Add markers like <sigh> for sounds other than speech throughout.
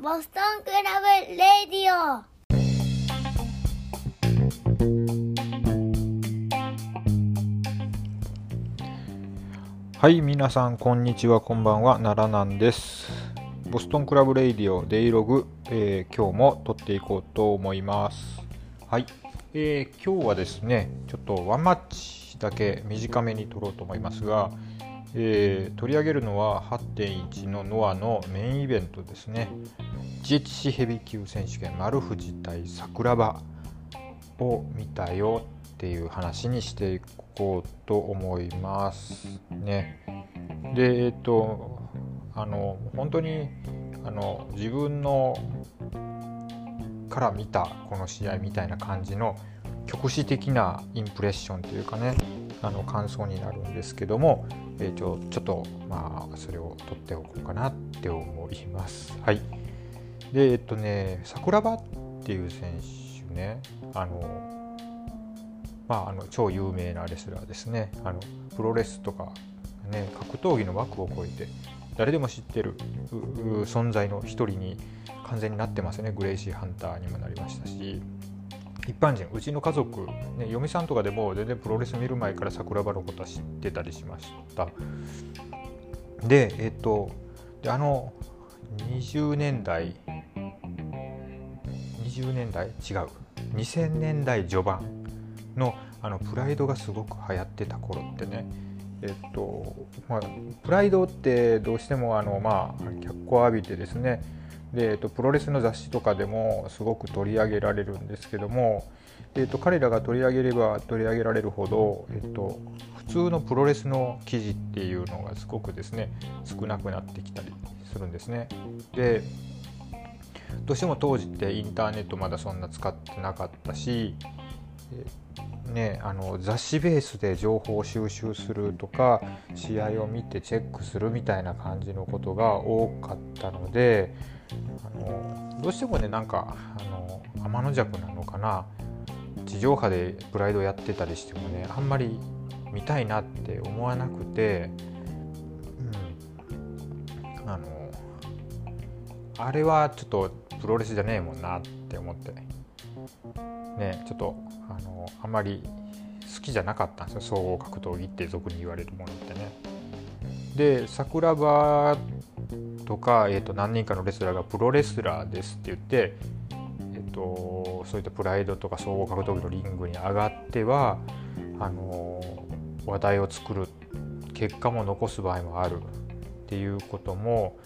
Boston Crab Radio。はい皆さんこんにちはこんばんは奈良なんです。 Boston Crab Radio Daylog、えー、今日も撮っていこうと思います。はい、えー、今日はですねちょっとワンマッチだけ短めに撮ろうと思いますが、えー、取り上げるのは8.1のノアのメインイベントですね GHC ヘビー級選手権丸藤対桜庭を見たよっていう話にしていこうと思いますね。でえっとあの本当にあの自分のから見たこの試合みたいな感じの局地的なインプレッションというかねあの感想になるんですけども、えー、ちょちょっとまあそれを取っておこうかなって思います。はい。でえっとね桜庭っていう選手ねあのまあ、あの超有名なレスラーですね。あのプロレスとか、ね、格闘技の枠を超えて誰でも知ってる存在の一人に完全になってますね。グレイシー・ハンターにもなりましたし。一般人うちの家族、ね、嫁さんとかでも全然プロレス見る前から桜庭のことは知ってたりしました。でえっとであの20年代20年代？違う。2000年代序盤のあのプライドがすごく流行ってた頃ってねえっとまあ、プライドってどうしてもあの、まあ、脚光浴びてですねで、えっと、プロレスの雑誌とかでもすごく取り上げられるんですけども、えっと、彼らが取り上げれば取り上げられるほど、えっと、普通のプロレスの記事っていうのがすごくですね少なくなってきたりするんですね。でどうしても当時ってインターネットまだそんな使ってなかったしね、あの雑誌ベースで情報を収集するとか試合を見てチェックするみたいな感じのことが多かったのであのどうしてもねなんかあの天の弱なのかな地上波でプライドやってたりしてもねあんまり見たいなって思わなくて、うん、あのあれはちょっとプロレスじゃねえもんなって思って。ねちょっとあのあんまり好きじゃなかったんですよ総合格闘技って俗に言われるものってね。で桜庭とか、えーと、何人かのレスラーがプロレスラーですって言って、えーと、そういったプライドとか総合格闘技のリングに上がってはあの話題を作る結果も残す場合もあるっていうことも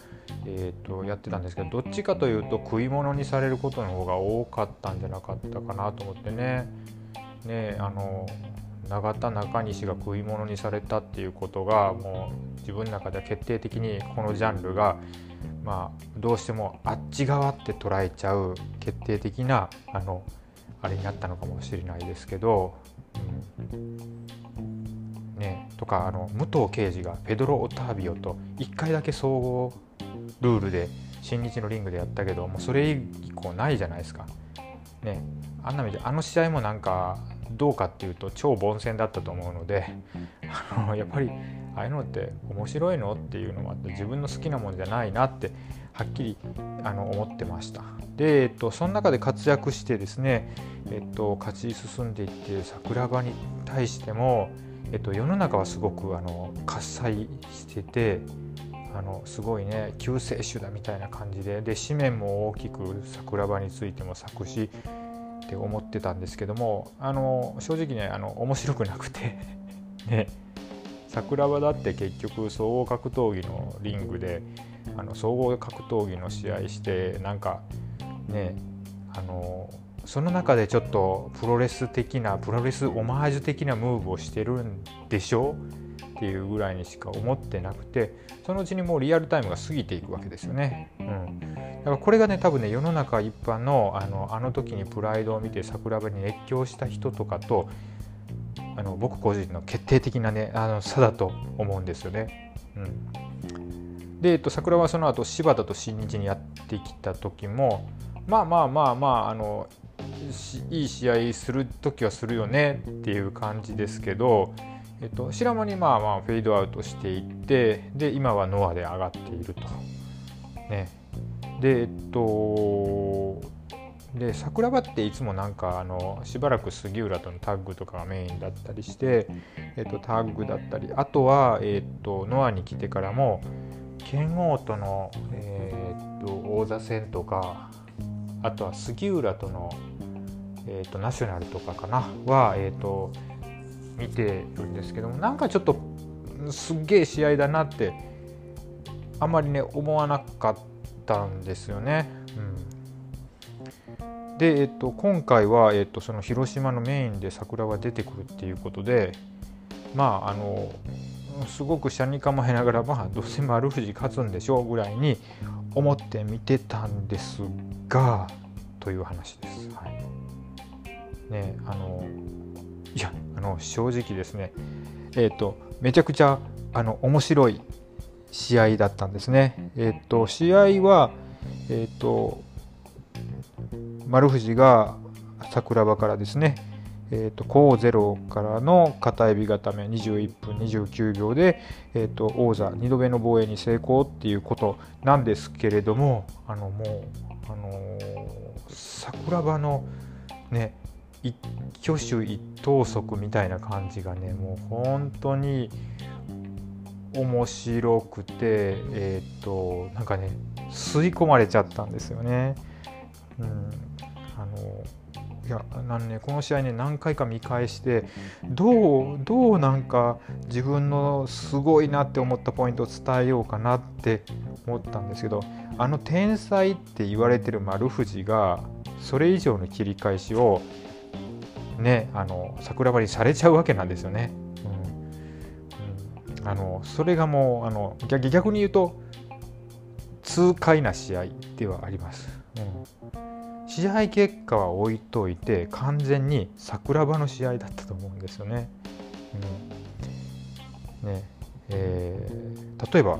えーと、やってたんですけどどっちかというと食い物にされることの方が多かったんじゃなかったかなと思ってね。ねあの永田中西が食い物にされたっていうことがもう自分の中では決定的にこのジャンルがまあどうしてもあっち側って捉えちゃう決定的なあのあれになったのかもしれないですけど、うん、ねとかあの武藤刑事がペドロ・オタービオと1回だけ総合ルールで新日のリングでやったけどもうそれ以降ないじゃないですか。ね、あんなあの試合もなんかどうかっていうと超凡戦だったと思うのであのやっぱりああいうのって面白いのっていうのもあって自分の好きなものじゃないなってはっきりあの思ってました。で、えっと、その中で活躍してですね、えっと、勝ち進んでいって桜庭に対しても、えっと、世の中はすごくあの喝采しててあのすごいね救世主だみたいな感じで。で紙面も大きく桜庭についても作詞って思ってたんですけどもあの正直ねあの面白くなくて <laughs> ね。桜庭だって結局総合格闘技のリングであの総合格闘技の試合してなんかねあのその中でちょっとプロレス的なプロレスオマージュ的なムーブをしてるんでしょうっていうぐらいにしか思ってなくてそのうちにもうリアルタイムが過ぎていくわけですよね。うん、だからこれがね多分ね世の中一般のあのあの時にプライドを見て桜庭に熱狂した人とかとあの僕個人の決定的なねあの差だと思うんですよね。うん、で、えっと、桜はその後柴田と新日にやってきた時もまあまあまあまああのいい試合する時はするよねっていう感じですけどえっと、白間にまあまあフェードアウトしていってで今はノアで上がっていると。ね、でえっとで桜庭っていつもなんかあのしばらく杉浦とのタッグとかがメインだったりして、えっと、タッグだったりあとは、えっと、ノアに来てからも剣王との、えっと、王座戦とかあとは杉浦との、えっと、ナショナルとかかな？は、えっと、見てるんですけどもなんかちょっとすっげえ試合だなってあんまりね思わなかったんですよね。うん、で、えっと、今回は、えっと、その広島のメインで桜が出てくるっていうことでまああのすごく車に構えながらまあどうせ丸藤勝つんでしょうぐらいに思って見てたんですがという話です。はい、ねあのいやあの正直ですねえっ、ー、とめちゃくちゃあの面白い試合だったんですね。えっ、ー、と試合はえっ、ー、と丸藤が桜庭からですねえーと、高ゼロからの片エビ固め21分29秒で、えーと、王座2度目の防衛に成功っていうことなんですけれどもあのもう、あのー、桜庭のね一挙手一投足みたいな感じがねもう本当に面白くてえっ、ー、となんかね吸い込まれちゃったんですよね。うん、あのいやなんねこの試合ね何回か見返してどうどうなんか自分のすごいなって思ったポイントを伝えようかなって思ったんですけどあの天才って言われてる丸藤がそれ以上の切り返しをねあの桜庭にされちゃうわけなんですよね。うんうん、あのそれがもうあの逆逆に言うと痛快な試合ではあります。うん試合結果は置いといて完全に桜庭の試合だったと思うんですよね。うんねえー、例えば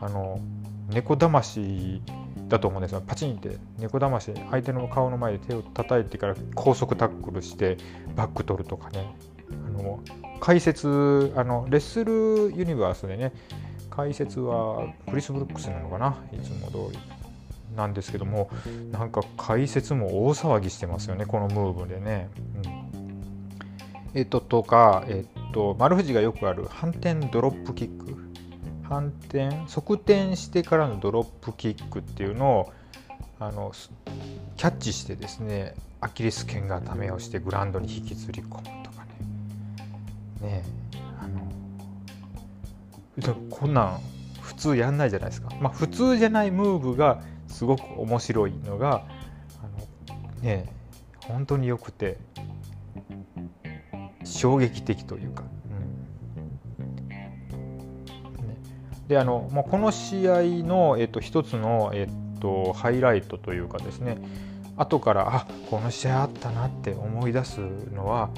あの猫だましだと思うんですがパチンって猫だまし相手の顔の前で手を叩いてから高速タックルしてバック取るとかね。あの解説あのレッスルユニバースでね解説はクリス・ブルックスなのかな？いつも通り。なんですけどもなんか解説も大騒ぎしてますよねこのムーブでね。うん、えっととか、えっと、丸藤がよくある反転ドロップキック。反転側転してからのドロップキックっていうのをあのキャッチしてですねアキレス腱がためをしてグラウンドに引きずり込むとかねねあのこんなん普通やんないじゃないですかまあ普通じゃないムーブがすごく面白いのがあのね本当によくて衝撃的というか。であの、まあ、この試合の、えっと、一つの、えっと、ハイライトというかですね後からあこの試合あったなって思い出すのは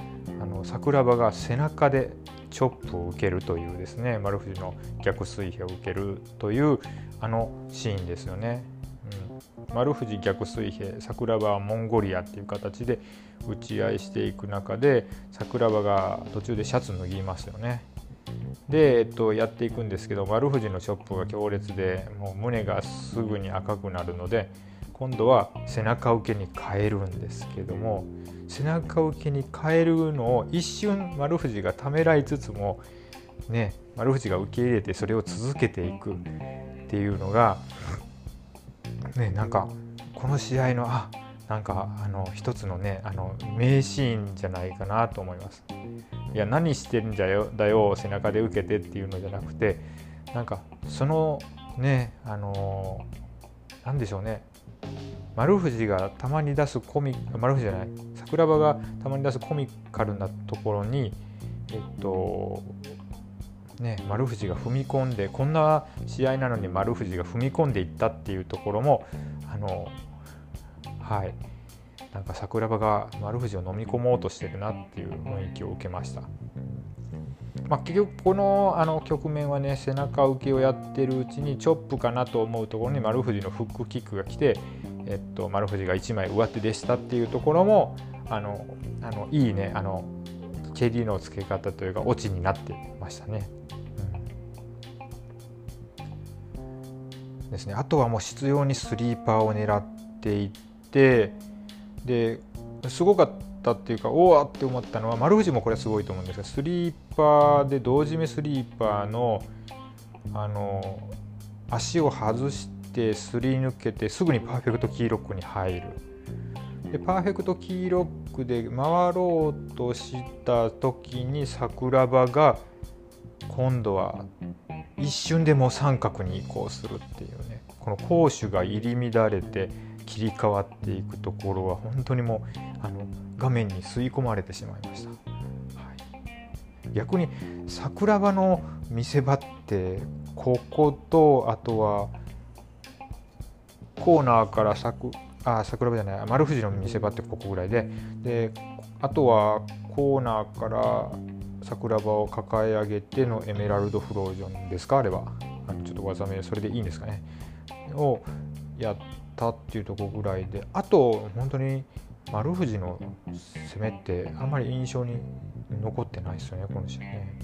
あの桜庭が背中でチョップを受けるというですね丸藤の逆水平を受けるというあのシーンですよね。丸藤逆水平桜庭モンゴリアっていう形で打ち合いしていく中で桜庭が途中でシャツ脱ぎますよね。で、えっと、やっていくんですけど丸藤のチョップが強烈でもう胸がすぐに赤くなるので今度は背中受けに変えるんですけども背中受けに変えるのを一瞬丸藤がためらいつつもね丸藤が受け入れてそれを続けていくっていうのがねなんかこの試合のあなんかあの一つのねあの名シーンじゃないかなと思います。いや何してるんだよだよ背中で受けてっていうのじゃなくてなんかそのねあの何でしょうね。丸藤がたまに出すコミ丸藤じゃない。桜庭がたまに出すコミカルなところにえっとね、丸藤が踏み込んでこんな試合なのに丸藤が踏み込んでいったっていうところもあのはいなんか桜庭が丸藤を飲み込もうとしてるなっていう雰囲気を受けました。まあ、結局このあの局面はね背中受けをやってるうちにチョップかなと思うところに丸藤のフックキックが来て、えっと、丸藤が1枚上手でしたっていうところもあのあのいいねあの蹴りのつけ方というかオチになってましたね。ですねあとはもう執拗にスリーパーを狙っていってですごかったっていうかおわって思ったのは丸藤もこれはすごいと思うんですがスリーパーで同締めスリーパーのあの足を外してすり抜けてすぐにパーフェクトキーロックに入る。でパーフェクトキーロックで回ろうとした時に桜庭が今度は一瞬でも三角に移行するっていうねこの攻守が入り乱れて切り替わっていくところは本当にもうあの画面に吸い込まれてしまいました、はい、逆に桜庭の見せ場ってこことあとはコーナーから咲あ桜庭じゃない丸藤の見せ場ってここぐらいでであとはコーナーから桜庭を抱え上げてのエメラルドフロージョンですかあれは。あのちょっと技名それでいいんですかね。をやったっていうとこぐらいであと本当に丸藤の攻めってあんまり印象に残ってないですよねこの試合ね、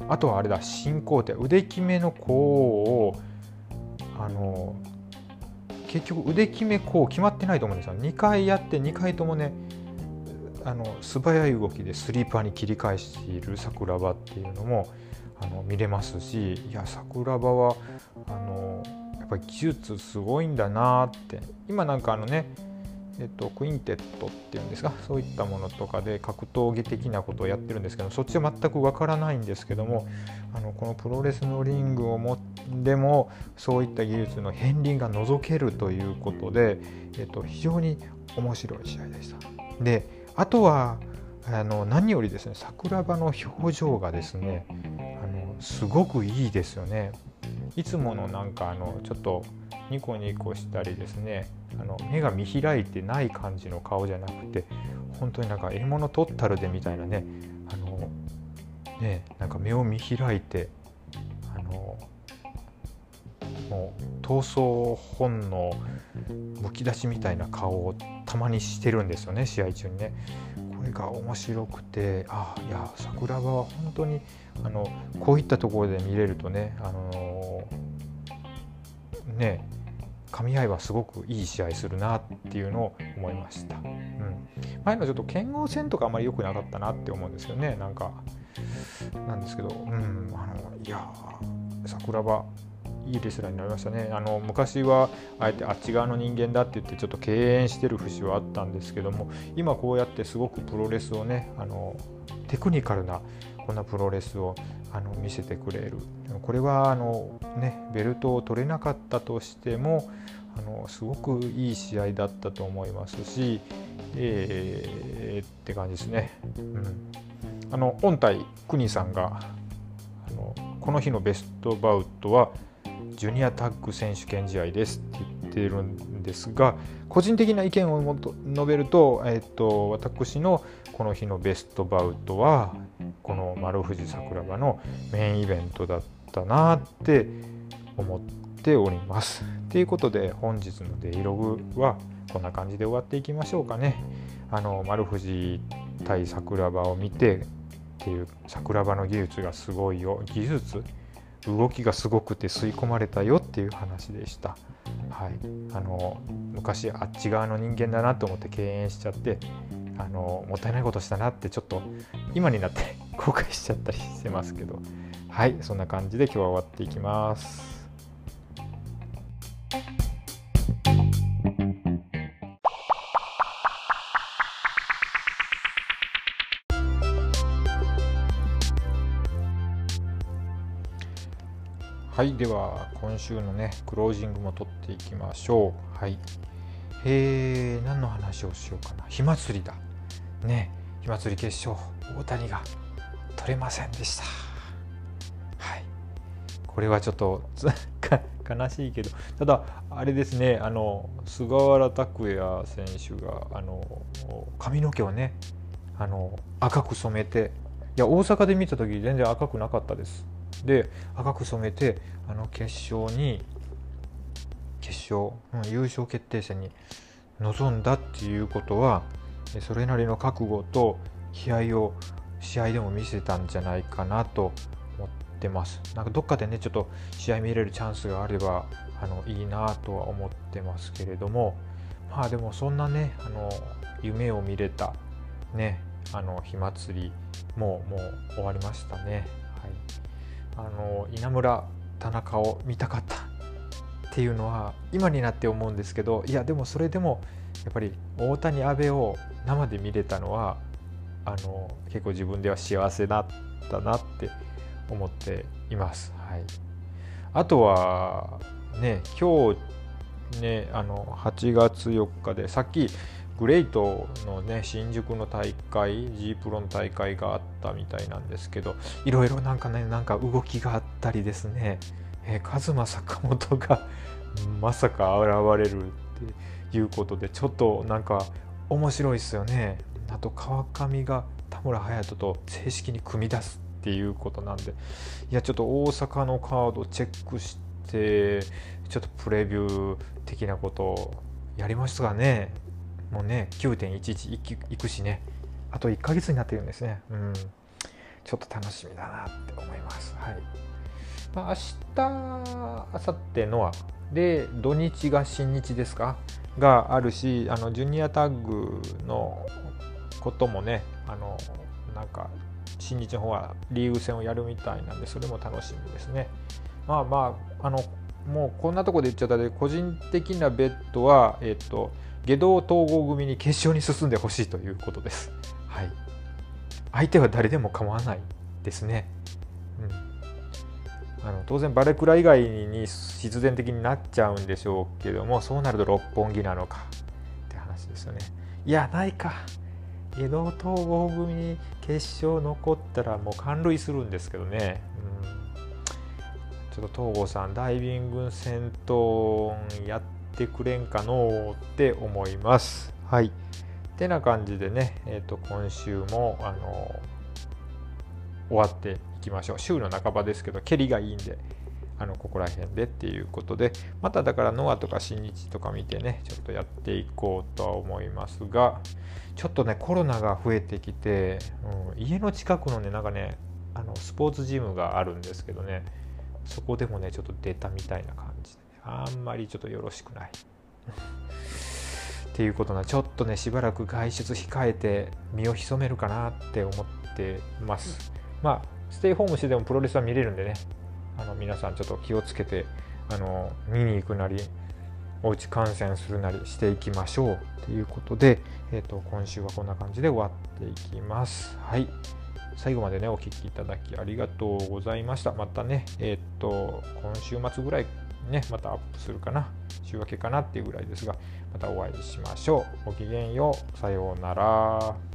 うん、あとはあれだ進行手腕決めの甲をあの結局腕決めこう決まってないと思うんですよ。2回やって2回ともねあの素早い動きでスリーパーに切り返している桜庭っていうのもあの見れますしいや桜庭はあのやっぱり技術すごいんだなって今なんかあのねえっと、クインテットっていうんですか？そういったものとかで格闘技的なことをやってるんですけどそっちは全くわからないんですけどもあのこのプロレスのリングを持ってもそういった技術の片鱗が覗けるということで、えっと、非常に面白い試合でした。であとはあの何よりですね桜庭の表情がですねあのすごくいいですよね。いつものなんかあのちょっとニコニコしたりですねあの目が見開いてない感じの顔じゃなくて本当になんか獲物取ったるでみたいなねあのねなんか目を見開いてあのもう闘争本能むき出しみたいな顔をたまにしてるんですよね試合中にね。これが面白くてあいや桜庭は本当にあのこういったところで見れるとねあのね噛み合いはすごくいい試合するなっていうのを思いました、うん、前のちょっと剣豪戦とかあんまり良くなかったなって思うんですよね。なんかなんですけどうん。あのいや桜庭いいレスラーになりましたね。あの昔はあえてあっち側の人間だって言ってちょっと敬遠してる節はあったんですけども今こうやってすごくプロレスをねあのテクニカルなこんなプロレスをあの見せてくれるこれはあの、ね、ベルトを取れなかったとしてもあのすごくいい試合だったと思いますし、えー、って感じですね。うん、あの本体国さんがあのこの日のベストバウトはジュニアタッグ選手権試合ですって言っているんですが個人的な意見を述べると,、えーと、私のこの日のベストバウトはこの丸藤桜庭のメインイベントだったなって思っております。ということで本日のデイログはこんな感じで終わっていきましょうかね。あの丸藤対桜庭を見てっていう桜庭の技術がすごいよ技術？動きがすごくて吸い込まれたよっていう話でした。はい、あの昔あっち側の人間だなと思って敬遠しちゃってあのもったいないことしたなってちょっと今になって <laughs> 後悔しちゃったりしてますけど。はい。そんな感じで今日は終わっていきます。はいでは今週のねクロージングも取っていきましょう。はい。えー、何の話をしようかな。火祭りだ。ね火祭り決勝大谷が取れませんでした。はい。これはちょっと <laughs> 悲しいけどただあれですねあの菅原拓也選手があの髪の毛をねあの赤く染めていや大阪で見た時全然赤くなかったです。で赤く染めてあの決勝に決勝、うん、優勝決定戦に臨んだっていうことはそれなりの覚悟と気合を試合でも見せたんじゃないかなと思ってますなんかどっかでねちょっと試合見れるチャンスがあればあのいいなとは思ってますけれどもまあでもそんなねあの夢を見れたねあの火祭りももう終わりましたね。あの稲村田中を見たかったっていうのは今になって思うんですけどいやでもそれでもやっぱり大谷阿部を生で見れたのはあの結構自分では幸せだったなって思っています。はい、あとはね今日ねあの8月4日でさっきグレイトのね新宿の大会 G プロの大会があったみたいなんですけどいろいろなんかねなんか動きがあったりですね、えー、カズマ坂本が <laughs> まさか現れるっていうことでちょっとなんか面白いですよね。あと川上が田村隼人と正式に組み出すっていうことなんでいやちょっと大阪のカードチェックしてちょっとプレビュー的なことをやりますかね。もうね9.11いくしね。あと1ヶ月になってるんですね。うん。ちょっと楽しみだなって思います。はい、まあ、明日明後日ノアで土日が新日ですか？があるしあのジュニアタッグのこともねあのなんか新日の方はリーグ戦をやるみたいなんでそれも楽しみですね。まあまああのもうこんなとこで言っちゃったで個人的なベッドはえっ、と下道統合組に決勝に進んでほしいということです。はい、相手は誰でも構わないですね。うん、あの当然バレクラ以外に必然的になっちゃうんでしょうけどもそうなると六本木なのかって話ですよね。いやないか下道統合組に決勝残ったらもう感涙するんですけどね。うんちょっと東郷さんダイビング戦闘やっってくれんかのって思います。はい。てな感じでね、えー、と今週もあの終わっていきましょう。週の半ばですけど、蹴りがいいんで、あのここら辺でっていうことで、まただからノアとか新日とか見てね、ちょっとやっていこうとは思いますが、ちょっとね、コロナが増えてきて、うん、家の近くのね、なんかね、あのスポーツジムがあるんですけどね、そこでもね、ちょっと出たみたいな感じで。あんまりちょっとよろしくない。っていうことなちょっとねしばらく外出控えて身を潜めるかなって思ってます。まあステイホームしてでもプロレスは見れるんでねあの皆さんちょっと気をつけてあの見に行くなりおうち観戦するなりしていきましょうということで、えーと、今週はこんな感じで終わっていきます。はい。最後までね、お聴きいただきありがとうございました。またね、えっ、ー、と、今週末ぐらいね、またアップするかな、週明けかなっていうぐらいですが、またお会いしましょう。ごきげんよう。さようなら。